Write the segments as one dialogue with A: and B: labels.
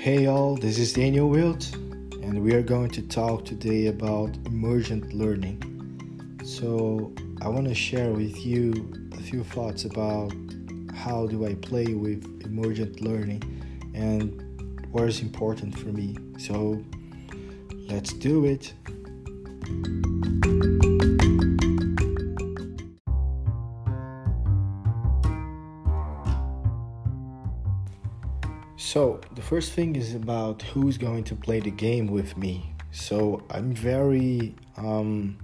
A: Hey all, this is Daniel Wilt, and we are going to talk today about emergent learning. So, I want to share with you a few thoughts about how do I play with emergent learning and what is important for me. So, let's do it. So, the first thing is about who's going to play the game with me. So, I'm very um,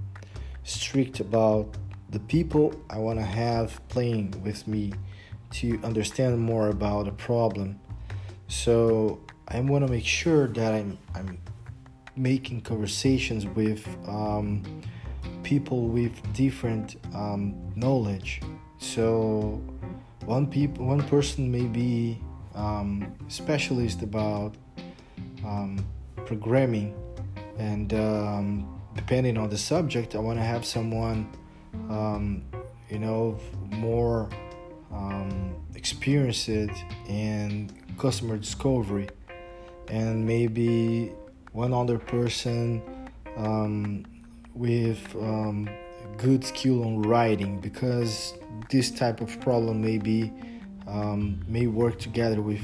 A: strict about the people I want to have playing with me to understand more about a problem. So, I want to make sure that I'm, I'm making conversations with um, people with different um, knowledge. So, one people, one person may be um, specialist about um, programming, and um, depending on the subject, I want to have someone, um, you know, more um, experienced in customer discovery, and maybe one other person with good skill on writing because this type of problem may be um, may work together with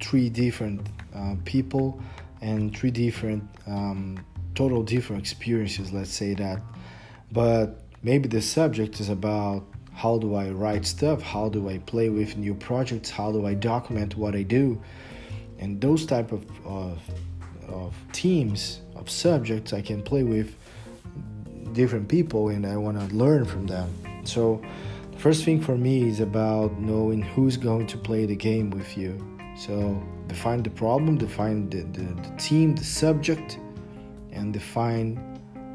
A: three different uh, people and three different um, total different experiences let's say that. But maybe the subject is about how do i write stuff? How do i play with new projects? How do i document what i do? And those type of, of, of teams of subjects i can play with different people and i want to learn from them. So First thing for me is about knowing who's going to play the game with you. So define the problem, define the, the, the team, the subject, and define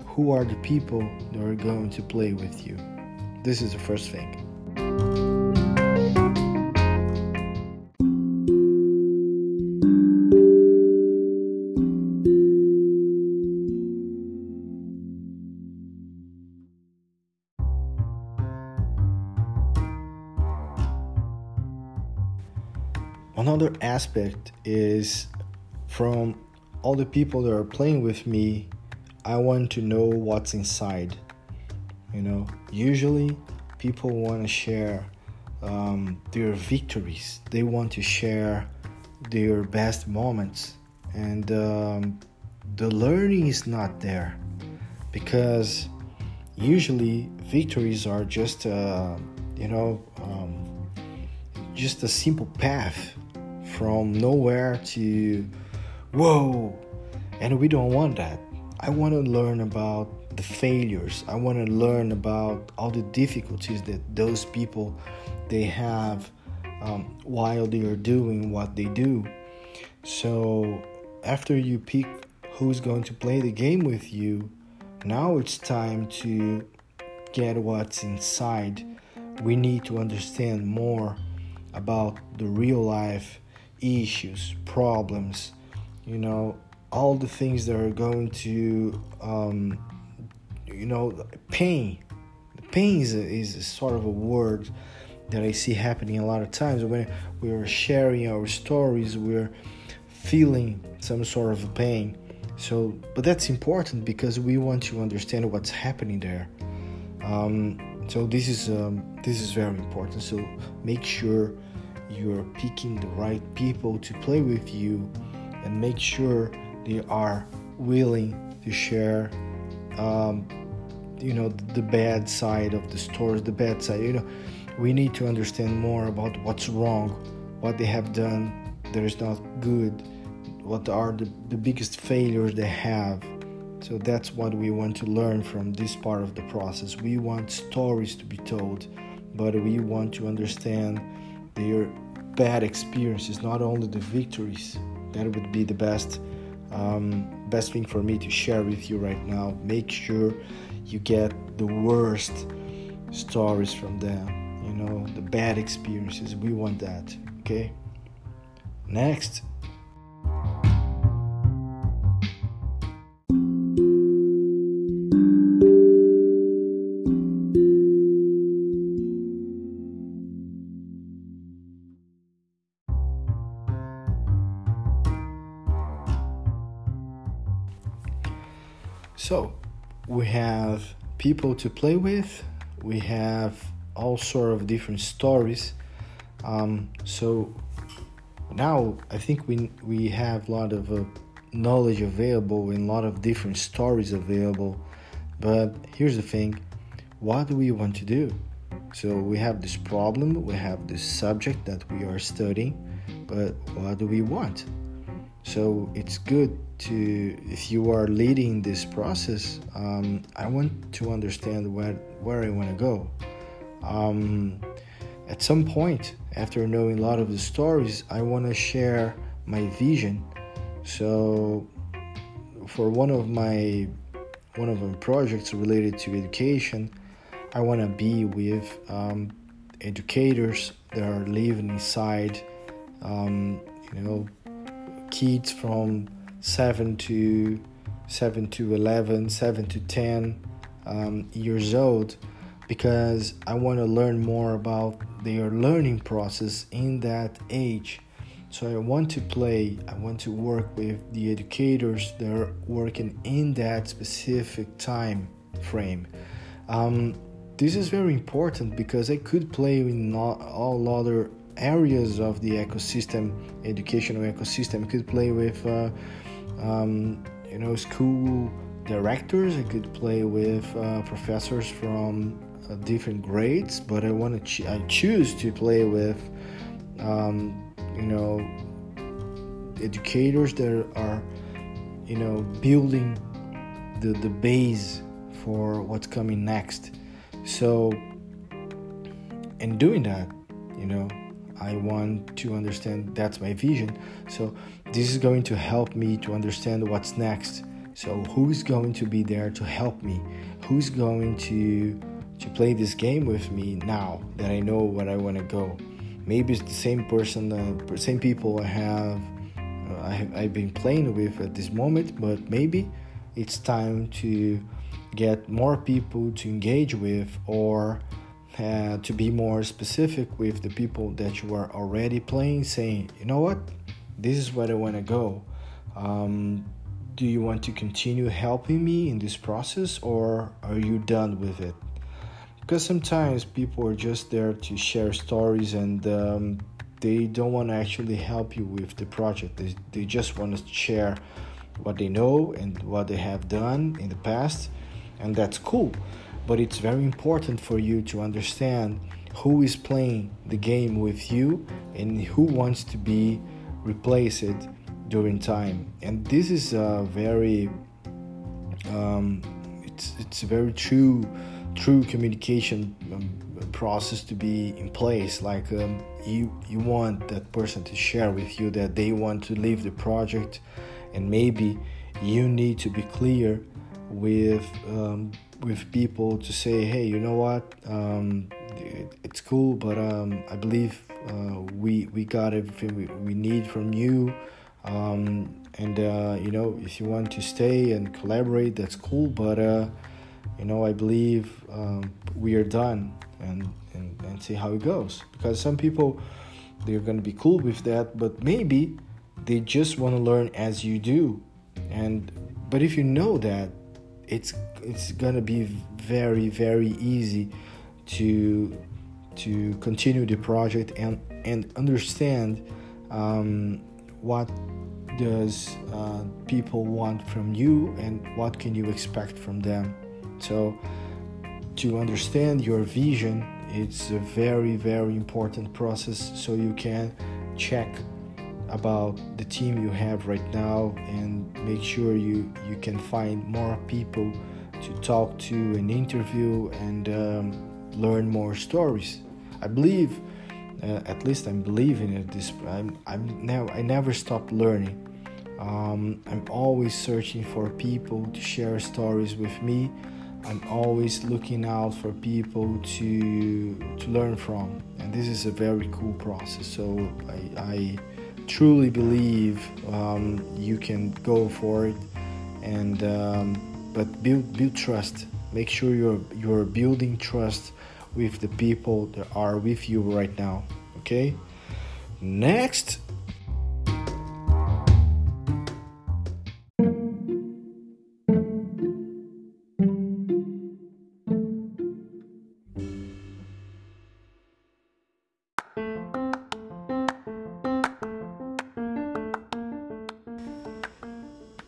A: who are the people that are going to play with you. This is the first thing. Another aspect is from all the people that are playing with me, I want to know what's inside. You know, usually people want to share um, their victories, they want to share their best moments, and um, the learning is not there because usually victories are just, uh, you know, um, just a simple path from nowhere to whoa. And we don't want that. I want to learn about the failures. I want to learn about all the difficulties that those people they have um, while they are doing what they do. So after you pick who's going to play the game with you, now it's time to get what's inside. We need to understand more about the real life issues, problems, you know, all the things that are going to, um, you know, pain. Pain is, a, is a sort of a word that I see happening a lot of times when we're sharing our stories, we're feeling some sort of pain. So, but that's important because we want to understand what's happening there. Um, so this is um, this is very important. So make sure you're picking the right people to play with you and make sure they are willing to share um, you know the bad side of the stores the bad side you know. We need to understand more about what's wrong what they have done that is not good what are the, the biggest failures they have. So that's what we want to learn from this part of the process. We want stories to be told but we want to understand their bad experiences, not only the victories. That would be the best um, best thing for me to share with you right now. Make sure you get the worst stories from them. You know, the bad experiences. We want that. Okay. Next, So we have people to play with. We have all sort of different stories. Um, so now I think we we have a lot of uh, knowledge available and a lot of different stories available. But here's the thing: what do we want to do? So we have this problem, we have this subject that we are studying, but what do we want? So it's good to, if you are leading this process, um, I want to understand where where I want to go. Um, at some point, after knowing a lot of the stories, I want to share my vision. So, for one of my one of my projects related to education, I want to be with um, educators that are living inside, um, you know, kids from seven to seven to 11, seven to ten um, years old, because I want to learn more about their learning process in that age. So I want to play, I want to work with the educators that are working in that specific time frame. Um, this is very important because I could play in all other areas of the ecosystem, educational ecosystem. I could play with, uh, um, you know, school directors. I could play with uh, professors from uh, different grades, but I want to. Ch- I choose to play with, um, you know, educators that are, you know, building the the base for what's coming next so, in doing that, you know, I want to understand that's my vision. So, this is going to help me to understand what's next. So, who's going to be there to help me? Who's going to to play this game with me now that I know where I want to go? Maybe it's the same person, the uh, same people I have, uh, I have I've been playing with at this moment, but maybe it's time to get more people to engage with or uh, to be more specific with the people that you are already playing saying you know what? This is where i want to go. Um, do you want to continue helping me in this process or are you done with it? Because sometimes people are just there to share stories and um, they don't want to actually help you with the project. They, they just want to share what they know and what they have done in the past and that's cool. But it's very important for you to understand who is playing the game with you and who wants to be replaced during time. And this is a very um, it's it's a very true true communication um, process to be in place like um, you you want that person to share with you that they want to leave the project and maybe you need to be clear with um, with people to say, hey, you know what, um, it, it's cool, but um, I believe uh, we we got everything we, we need from you. Um, and uh, you know, if you want to stay and collaborate, that's cool. But uh, you know, I believe um, we are done, and, and and see how it goes. Because some people they're gonna be cool with that, but maybe they just want to learn as you do. And but if you know that it's it's gonna be very very easy to to continue the project and and understand um, what does uh, people want from you and what can you expect from them. So to understand your vision it's a very very important process so you can check about the team you have right now and make sure you you can find more people to talk to and interview and um, learn more stories. I believe uh, at least i'm believing it this i'm i'm now i never stop learning. Um, i'm always searching for people to share stories with me. I'm always looking out for people to to learn from and this is a very cool process. So i, I truly believe um, you can go for it and um, but build build trust. Make sure you're you're building trust with the people that are with you right now okay? Next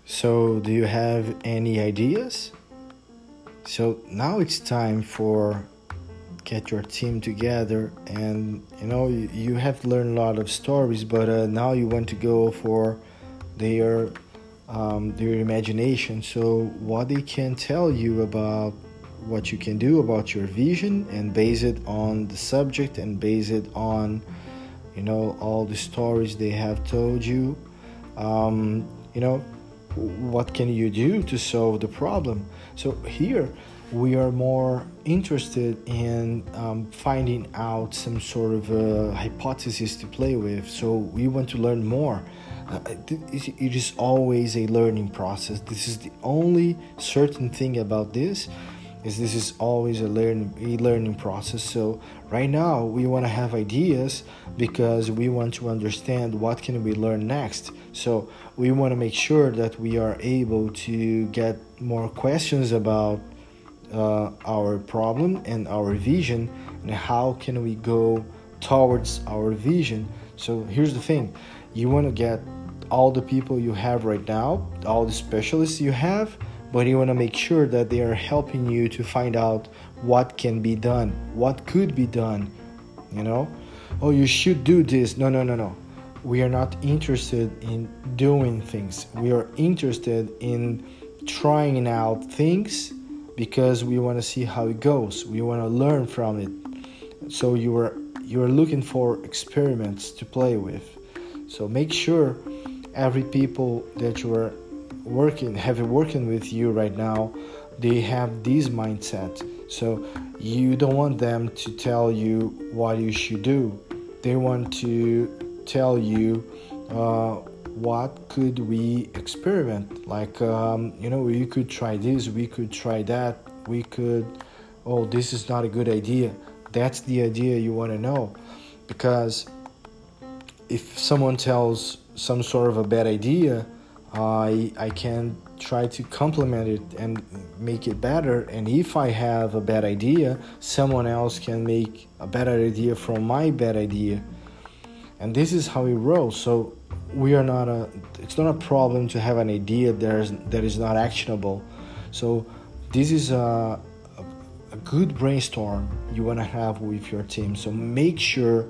A: So, do you have any ideas? So now it's time for get your team together and you know you, you have learned a lot of stories but uh, now you want to go for their um, their imagination so what they can tell you about what you can do about your vision and base it on the subject and base it on you know all the stories they have told you um, you know what can you do to solve the problem? So here we are more interested in um, finding out some sort of hypothesis to play with. So we want to learn more. Uh, it is always a learning process. This is the only certain thing about this is this is always a learning a learning process. So right now we want to have ideas because we want to understand what can we learn next. So we want to make sure that we are able to get more questions about uh, our problem and our vision and how can we go towards our vision. So here's the thing. You want to get all the people you have right now all the specialists you have but you want to make sure that they are helping you to find out what can be done, what could be done. You know, oh, you should do this. No, no, no, no. We are not interested in doing things. We are interested in trying out things because we want to see how it goes. We want to learn from it. So you are you are looking for experiments to play with. So make sure every people that you are working have working with you right now they have this mindset. So you don't want them to tell you what you should do. They want to tell you uh, what could we experiment? Like um, you know we could try this we could try that we could oh this is not a good idea. That's the idea you want to know. Because if someone tells some sort of a bad idea I I can try to complement it and make it better. And if I have a bad idea, someone else can make a better idea from my bad idea. And this is how it rolls. So we are not a. It's not a problem to have an idea that is that is not actionable. So this is a, a, a good brainstorm you want to have with your team. So make sure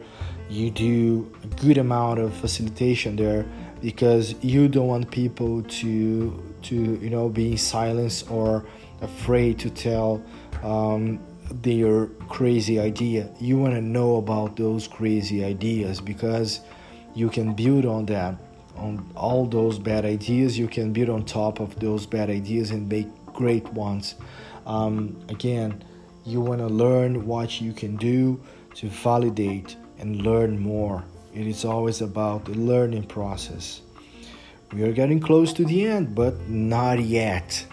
A: you do a good amount of facilitation there because you don't want people to to you know be in silence or afraid to tell um, their crazy idea. You want to know about those crazy ideas because you can build on that on all those bad ideas. You can build on top of those bad ideas and make great ones. Um, again you want to learn what you can do to validate and learn more it is always about the learning process. We are getting close to the end, but not yet.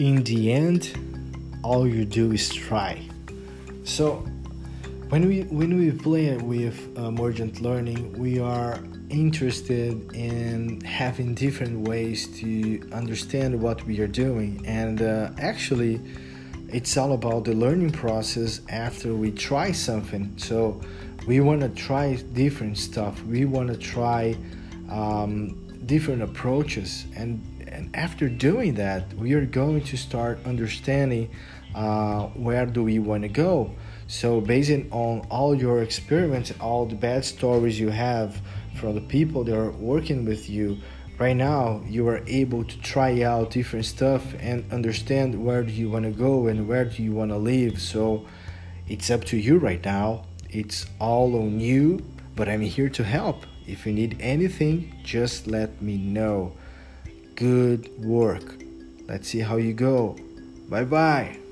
A: in the end all you do is try so when we when we play with uh, emergent learning we are interested in having different ways to understand what we are doing. And uh, actually it's all about the learning process after we try something. So we want to try different stuff. We want to try um, different approaches. And and after doing that we are going to start understanding uh, where do we want to go so, based on all your experiments, all the bad stories you have from the people that are working with you, right now you are able to try out different stuff and understand where do you want to go and where do you want to live. So, it's up to you right now. It's all on you, but I'm here to help. If you need anything, just let me know. Good work. Let's see how you go. Bye bye.